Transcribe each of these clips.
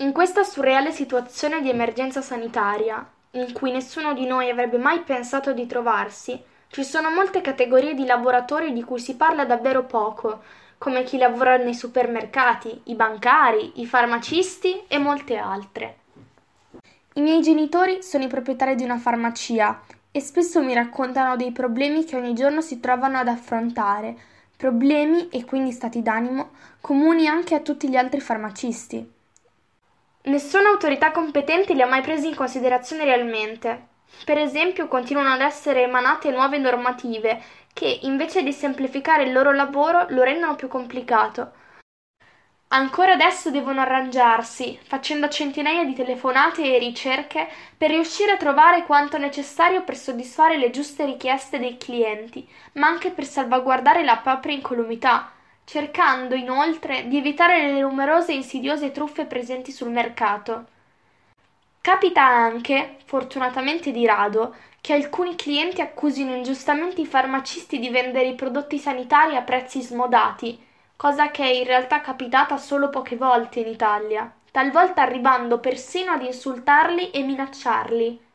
In questa surreale situazione di emergenza sanitaria, in cui nessuno di noi avrebbe mai pensato di trovarsi, ci sono molte categorie di lavoratori di cui si parla davvero poco, come chi lavora nei supermercati, i bancari, i farmacisti e molte altre. I miei genitori sono i proprietari di una farmacia e spesso mi raccontano dei problemi che ogni giorno si trovano ad affrontare, problemi e quindi stati d'animo comuni anche a tutti gli altri farmacisti. Nessuna autorità competente li ha mai presi in considerazione realmente. Per esempio, continuano ad essere emanate nuove normative che, invece di semplificare il loro lavoro, lo rendono più complicato. Ancora adesso devono arrangiarsi, facendo centinaia di telefonate e ricerche per riuscire a trovare quanto necessario per soddisfare le giuste richieste dei clienti, ma anche per salvaguardare la propria incolumità cercando inoltre di evitare le numerose e insidiose truffe presenti sul mercato. Capita anche, fortunatamente di rado, che alcuni clienti accusino ingiustamente i farmacisti di vendere i prodotti sanitari a prezzi smodati, cosa che è in realtà capitata solo poche volte in Italia, talvolta arrivando persino ad insultarli e minacciarli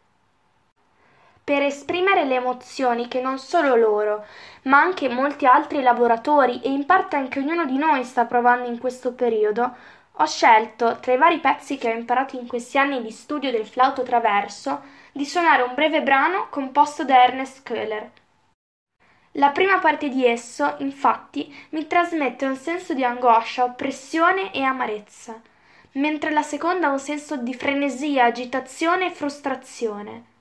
per esprimere le emozioni che non solo loro, ma anche molti altri lavoratori e in parte anche ognuno di noi sta provando in questo periodo, ho scelto, tra i vari pezzi che ho imparato in questi anni di studio del flauto traverso, di suonare un breve brano composto da Ernest Köhler. La prima parte di esso, infatti, mi trasmette un senso di angoscia, oppressione e amarezza, mentre la seconda un senso di frenesia, agitazione e frustrazione.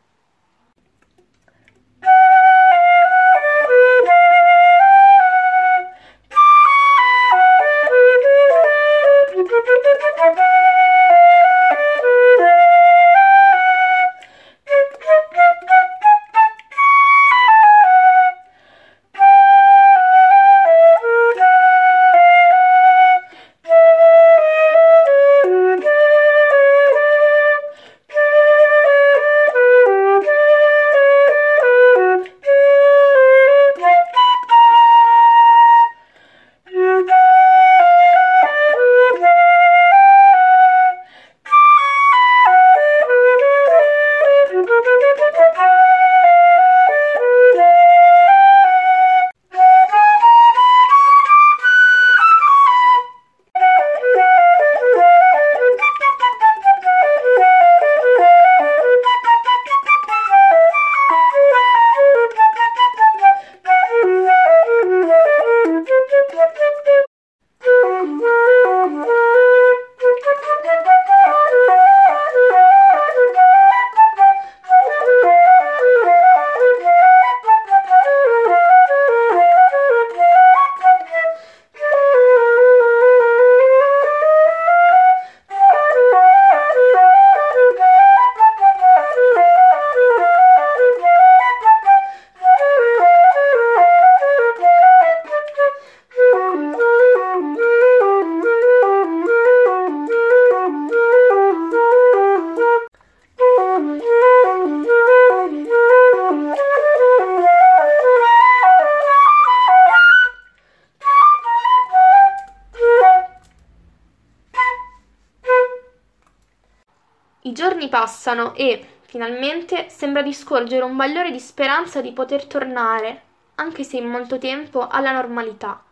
I giorni passano e, finalmente, sembra di scorgere un bagliore di speranza di poter tornare, anche se in molto tempo, alla normalità.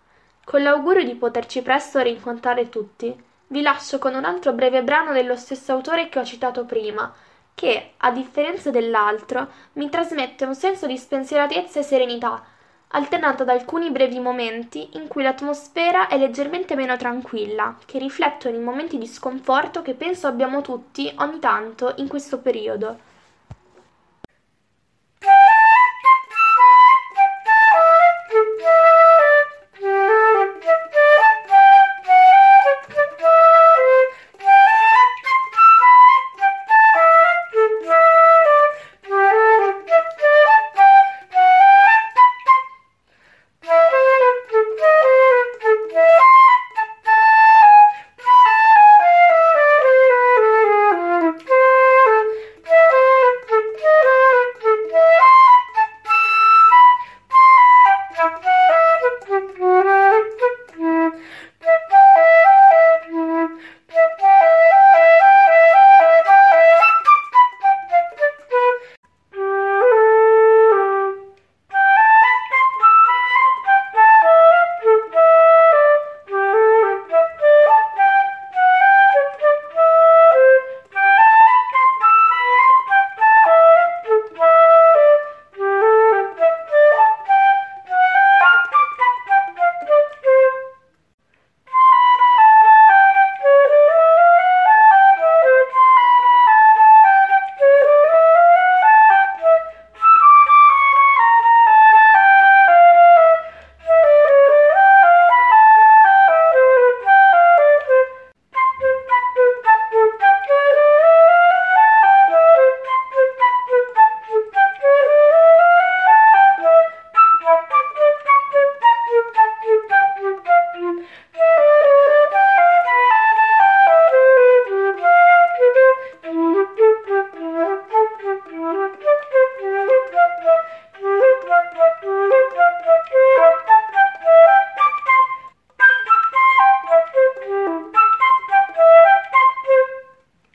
Con l'augurio di poterci presto rincontrare tutti, vi lascio con un altro breve brano dello stesso autore che ho citato prima, che, a differenza dell'altro, mi trasmette un senso di spensieratezza e serenità, alternato da alcuni brevi momenti in cui l'atmosfera è leggermente meno tranquilla, che riflettono i momenti di sconforto che penso abbiamo tutti ogni tanto in questo periodo.